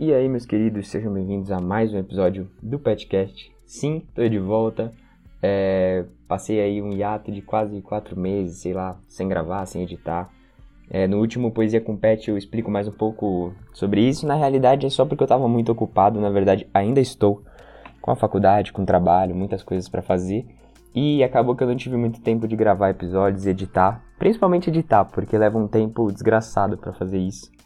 E aí, meus queridos, sejam bem-vindos a mais um episódio do Petcast. Sim, tô de volta. É, passei aí um hiato de quase quatro meses, sei lá, sem gravar, sem editar. É, no último Poesia com Pet eu explico mais um pouco sobre isso. Na realidade é só porque eu estava muito ocupado, na verdade ainda estou com a faculdade, com o trabalho, muitas coisas para fazer. E acabou que eu não tive muito tempo de gravar episódios e editar, principalmente editar, porque leva um tempo desgraçado para fazer isso.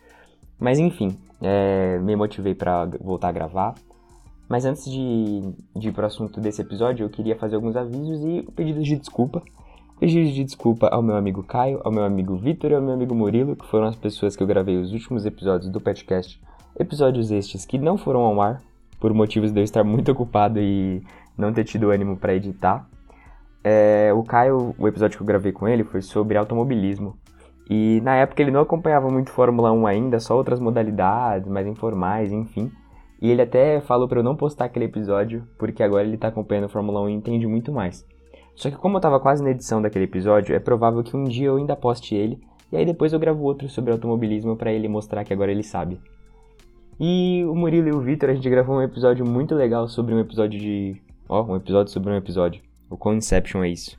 Mas enfim, é, me motivei para voltar a gravar. Mas antes de, de ir para o assunto desse episódio, eu queria fazer alguns avisos e pedidos de desculpa. Pedidos de desculpa ao meu amigo Caio, ao meu amigo Vitor e ao meu amigo Murilo, que foram as pessoas que eu gravei os últimos episódios do podcast. Episódios estes que não foram ao ar, por motivos de eu estar muito ocupado e não ter tido ânimo para editar. É, o Caio, o episódio que eu gravei com ele foi sobre automobilismo. E na época ele não acompanhava muito Fórmula 1 ainda, só outras modalidades mais informais, enfim. E ele até falou para eu não postar aquele episódio, porque agora ele tá acompanhando Fórmula 1 e entende muito mais. Só que como eu tava quase na edição daquele episódio, é provável que um dia eu ainda poste ele, e aí depois eu gravo outro sobre automobilismo para ele mostrar que agora ele sabe. E o Murilo e o Vitor, a gente gravou um episódio muito legal sobre um episódio de... Ó, oh, um episódio sobre um episódio. O Conception é isso.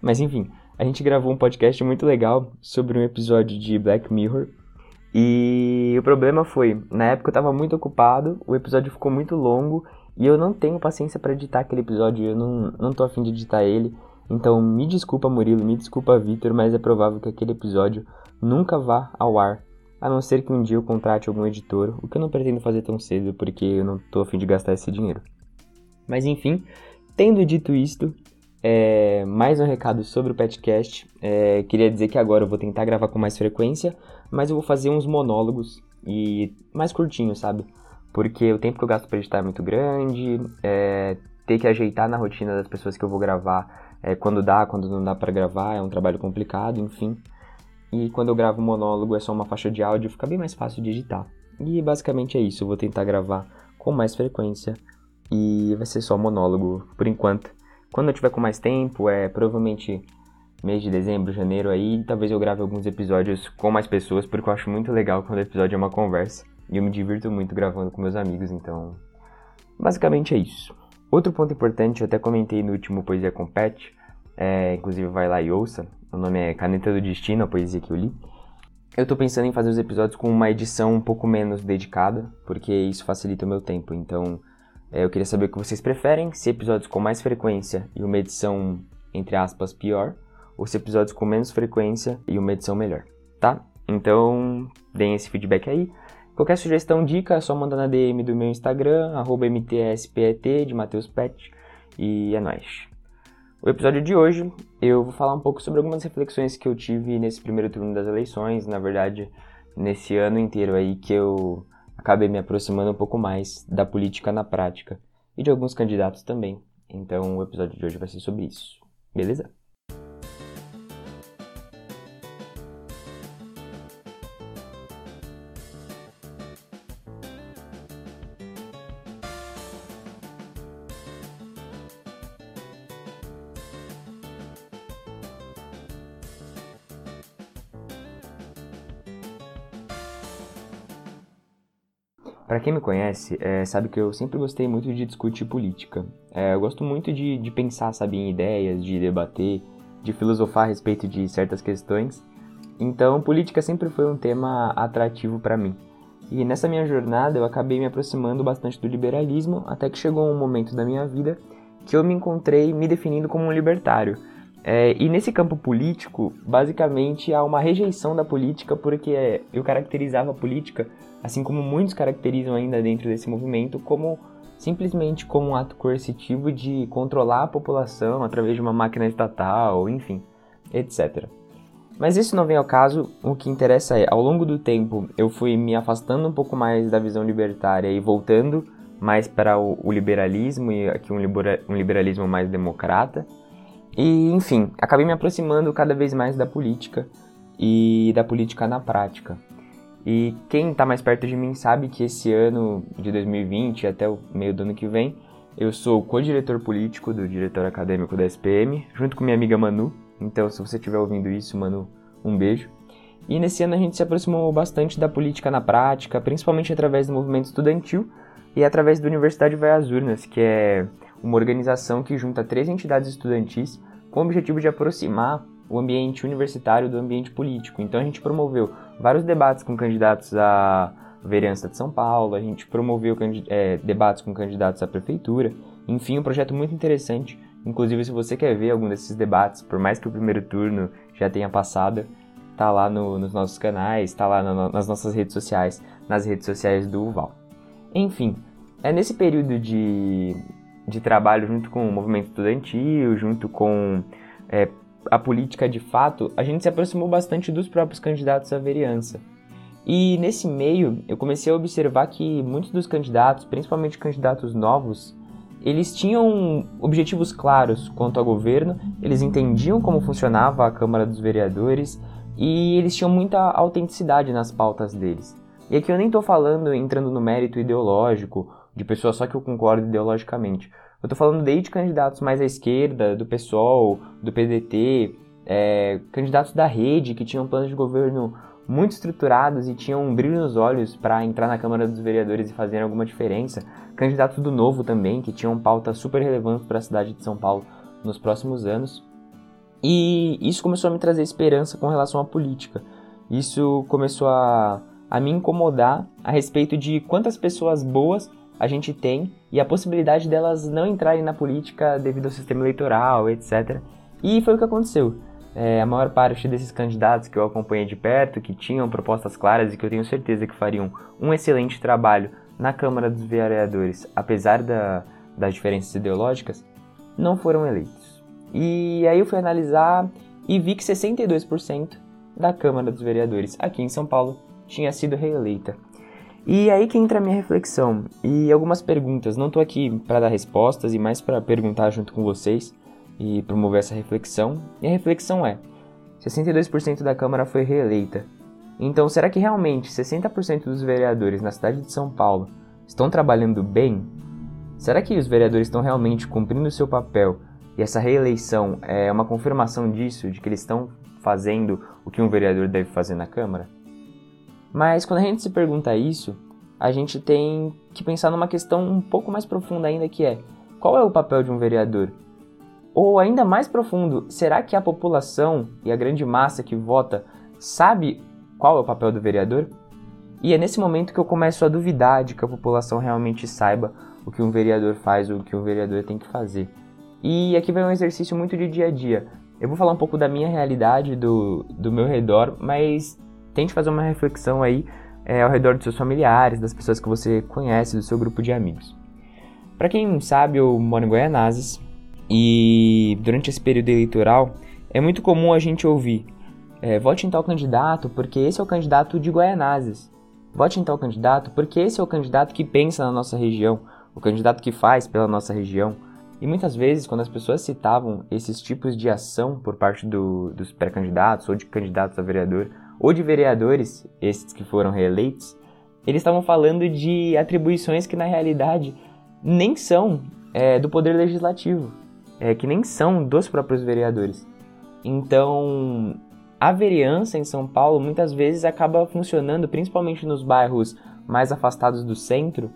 Mas enfim, a gente gravou um podcast muito legal sobre um episódio de Black Mirror. E o problema foi, na época eu tava muito ocupado, o episódio ficou muito longo e eu não tenho paciência para editar aquele episódio, eu não, não tô afim de editar ele. Então me desculpa Murilo, me desculpa Vitor, mas é provável que aquele episódio nunca vá ao ar. A não ser que um dia eu contrate algum editor, o que eu não pretendo fazer tão cedo porque eu não tô afim de gastar esse dinheiro. Mas enfim, tendo dito isto, é, mais um recado sobre o Petcast. É, queria dizer que agora eu vou tentar gravar com mais frequência, mas eu vou fazer uns monólogos e mais curtinhos, sabe? porque o tempo que eu gasto para editar é muito grande, é, ter que ajeitar na rotina das pessoas que eu vou gravar, é, quando dá, quando não dá para gravar, é um trabalho complicado, enfim. E quando eu gravo monólogo é só uma faixa de áudio, fica bem mais fácil de editar. E basicamente é isso, eu vou tentar gravar com mais frequência e vai ser só monólogo por enquanto. Quando eu tiver com mais tempo, é provavelmente mês de dezembro, janeiro aí, talvez eu grave alguns episódios com mais pessoas, porque eu acho muito legal quando o episódio é uma conversa. E eu me divirto muito gravando com meus amigos, então. Basicamente é isso. Outro ponto importante, eu até comentei no último Poesia com Pet, é, inclusive vai lá e ouça. O nome é Caneta do Destino, a poesia que eu li. Eu tô pensando em fazer os episódios com uma edição um pouco menos dedicada, porque isso facilita o meu tempo. Então, eu queria saber o que vocês preferem, se episódios com mais frequência e uma edição, entre aspas, pior, ou se episódios com menos frequência e uma edição melhor, tá? Então, deem esse feedback aí. Qualquer sugestão, dica, é só mandar na DM do meu Instagram, mtspet, de Matheus Pet, e é nóis. O episódio de hoje eu vou falar um pouco sobre algumas reflexões que eu tive nesse primeiro turno das eleições, na verdade, nesse ano inteiro aí que eu acabei me aproximando um pouco mais da política na prática e de alguns candidatos também. Então o episódio de hoje vai ser sobre isso. Beleza? Para quem me conhece, é, sabe que eu sempre gostei muito de discutir política. É, eu gosto muito de, de pensar, sabe, em ideias, de debater, de filosofar a respeito de certas questões. Então, política sempre foi um tema atrativo para mim. E nessa minha jornada eu acabei me aproximando bastante do liberalismo, até que chegou um momento da minha vida que eu me encontrei me definindo como um libertário. É, e nesse campo político, basicamente há uma rejeição da política porque eu caracterizava a política, assim como muitos caracterizam ainda dentro desse movimento, como simplesmente como um ato coercitivo de controlar a população através de uma máquina estatal, enfim, etc. Mas isso não vem ao caso, o que interessa é, ao longo do tempo, eu fui me afastando um pouco mais da visão libertária e voltando mais para o, liberalismo e aqui um liberalismo mais democrata. E, enfim, acabei me aproximando cada vez mais da política e da política na prática. E quem está mais perto de mim sabe que esse ano de 2020 até o meio do ano que vem, eu sou co-diretor político do diretor acadêmico da SPM, junto com minha amiga Manu. Então, se você estiver ouvindo isso, Manu, um beijo. e nesse ano a gente se aproximou bastante da política na prática, principalmente através do movimento estudantil e através da Universidade Vai às Urnas, que é uma organização que junta três entidades estudantis com o objetivo de aproximar o ambiente universitário do ambiente político. Então a gente promoveu vários debates com candidatos à vereança de São Paulo, a gente promoveu é, debates com candidatos à prefeitura, enfim, um projeto muito interessante. Inclusive, se você quer ver algum desses debates, por mais que o primeiro turno já tenha passado, tá lá no, nos nossos canais, tá lá no, nas nossas redes sociais, nas redes sociais do UVAL. Enfim, é nesse período de, de trabalho junto com o movimento estudantil, junto com é, a política de fato, a gente se aproximou bastante dos próprios candidatos à vereança. E nesse meio, eu comecei a observar que muitos dos candidatos, principalmente candidatos novos, eles tinham objetivos claros quanto ao governo, eles entendiam como funcionava a Câmara dos Vereadores e eles tinham muita autenticidade nas pautas deles. E aqui eu nem estou falando entrando no mérito ideológico, de pessoas só que eu concordo ideologicamente. Eu estou falando desde candidatos mais à esquerda, do PSOL, do PDT, é, candidatos da rede que tinham planos de governo muito estruturados e tinham um brilho nos olhos para entrar na Câmara dos Vereadores e fazer alguma diferença. Candidatos do Novo também, que tinham pautas super relevantes para a cidade de São Paulo nos próximos anos. E isso começou a me trazer esperança com relação à política. Isso começou a, a me incomodar a respeito de quantas pessoas boas a gente tem e a possibilidade delas não entrarem na política devido ao sistema eleitoral, etc. E foi o que aconteceu. É, a maior parte desses candidatos que eu acompanhei de perto, que tinham propostas claras e que eu tenho certeza que fariam um excelente trabalho na Câmara dos Vereadores, apesar da, das diferenças ideológicas, não foram eleitos. E aí eu fui analisar e vi que 62% da Câmara dos Vereadores aqui em São Paulo tinha sido reeleita. E aí que entra a minha reflexão e algumas perguntas. Não estou aqui para dar respostas e mais para perguntar junto com vocês e promover essa reflexão. E a reflexão é: 62% da Câmara foi reeleita. Então, será que realmente 60% dos vereadores na cidade de São Paulo estão trabalhando bem? Será que os vereadores estão realmente cumprindo o seu papel e essa reeleição é uma confirmação disso, de que eles estão fazendo o que um vereador deve fazer na Câmara? Mas quando a gente se pergunta isso, a gente tem que pensar numa questão um pouco mais profunda ainda que é: qual é o papel de um vereador? Ou ainda mais profundo, será que a população e a grande massa que vota sabe qual é o papel do vereador? E é nesse momento que eu começo a duvidar de que a população realmente saiba o que um vereador faz ou o que um vereador tem que fazer. E aqui vai um exercício muito de dia a dia. Eu vou falar um pouco da minha realidade, do, do meu redor, mas tente fazer uma reflexão aí é, ao redor dos seus familiares, das pessoas que você conhece, do seu grupo de amigos. Para quem não sabe, eu moro em Goianazes, e durante esse período eleitoral é muito comum a gente ouvir: é, vote em tal candidato porque esse é o candidato de Guaianazes. Vote em tal candidato porque esse é o candidato que pensa na nossa região, o candidato que faz pela nossa região. E muitas vezes, quando as pessoas citavam esses tipos de ação por parte do, dos pré-candidatos ou de candidatos a vereador, ou de vereadores, esses que foram reeleitos, eles estavam falando de atribuições que na realidade nem são é, do poder legislativo é, que nem são dos próprios vereadores. Então, a vereança em São Paulo muitas vezes acaba funcionando, principalmente nos bairros mais afastados do centro,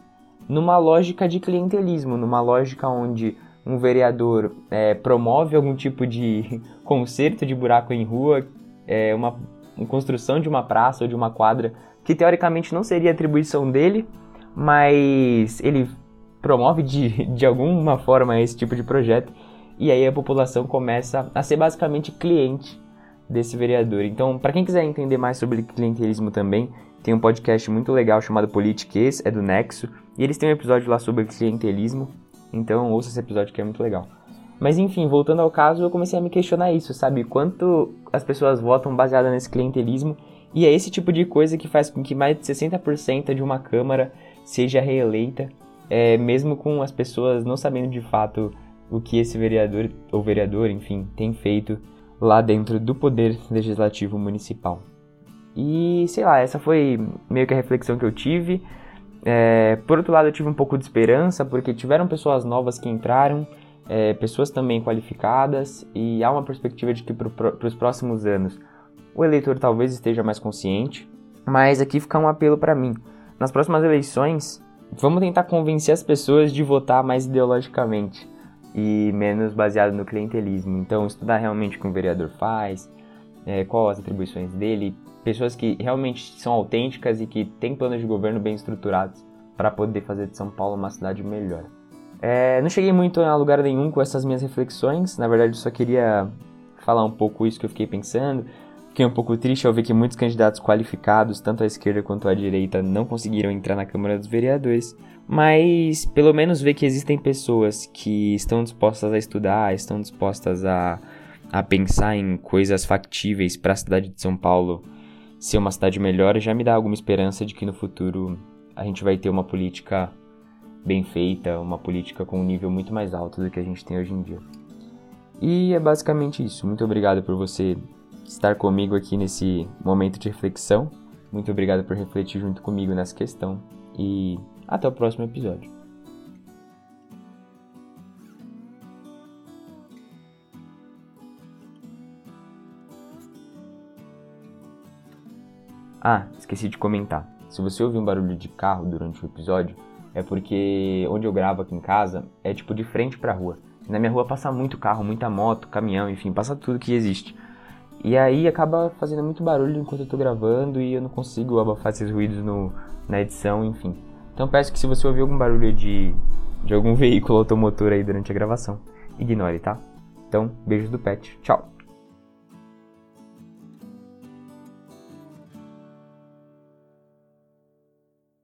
numa lógica de clientelismo, numa lógica onde um vereador é, promove algum tipo de conserto de buraco em rua, é, uma, uma construção de uma praça ou de uma quadra que teoricamente não seria atribuição dele, mas ele promove de, de alguma forma esse tipo de projeto e aí a população começa a ser basicamente cliente desse vereador. Então, para quem quiser entender mais sobre clientelismo também, tem um podcast muito legal chamado Politiques, é do Nexo, e eles têm um episódio lá sobre clientelismo, então ouça esse episódio que é muito legal. Mas enfim, voltando ao caso, eu comecei a me questionar isso, sabe? Quanto as pessoas votam baseada nesse clientelismo, e é esse tipo de coisa que faz com que mais de 60% de uma Câmara seja reeleita, é, mesmo com as pessoas não sabendo de fato o que esse vereador ou vereador, enfim, tem feito lá dentro do poder legislativo municipal. E sei lá, essa foi meio que a reflexão que eu tive. É, por outro lado, eu tive um pouco de esperança, porque tiveram pessoas novas que entraram, é, pessoas também qualificadas, e há uma perspectiva de que para os próximos anos o eleitor talvez esteja mais consciente, mas aqui fica um apelo para mim. Nas próximas eleições, vamos tentar convencer as pessoas de votar mais ideologicamente e menos baseado no clientelismo. Então, estudar realmente o que um vereador faz, é, qual as atribuições dele, pessoas que realmente são autênticas e que têm planos de governo bem estruturados para poder fazer de São Paulo uma cidade melhor. É, não cheguei muito a lugar nenhum com essas minhas reflexões, na verdade só queria falar um pouco isso que eu fiquei pensando. Fiquei um pouco triste ao ver que muitos candidatos qualificados, tanto à esquerda quanto à direita, não conseguiram entrar na Câmara dos Vereadores. Mas pelo menos ver que existem pessoas que estão dispostas a estudar, estão dispostas a, a pensar em coisas factíveis para a cidade de São Paulo ser uma cidade melhor, já me dá alguma esperança de que no futuro a gente vai ter uma política bem feita, uma política com um nível muito mais alto do que a gente tem hoje em dia. E é basicamente isso. Muito obrigado por você estar comigo aqui nesse momento de reflexão. Muito obrigado por refletir junto comigo nessa questão e até o próximo episódio. Ah, esqueci de comentar. Se você ouvir um barulho de carro durante o episódio, é porque onde eu gravo aqui em casa é tipo de frente pra rua. Na minha rua passa muito carro, muita moto, caminhão, enfim, passa tudo que existe. E aí acaba fazendo muito barulho enquanto eu tô gravando e eu não consigo abafar esses ruídos no, na edição, enfim. Então peço que se você ouvir algum barulho de, de algum veículo automotor aí durante a gravação, ignore, tá? Então, beijos do pet. Tchau!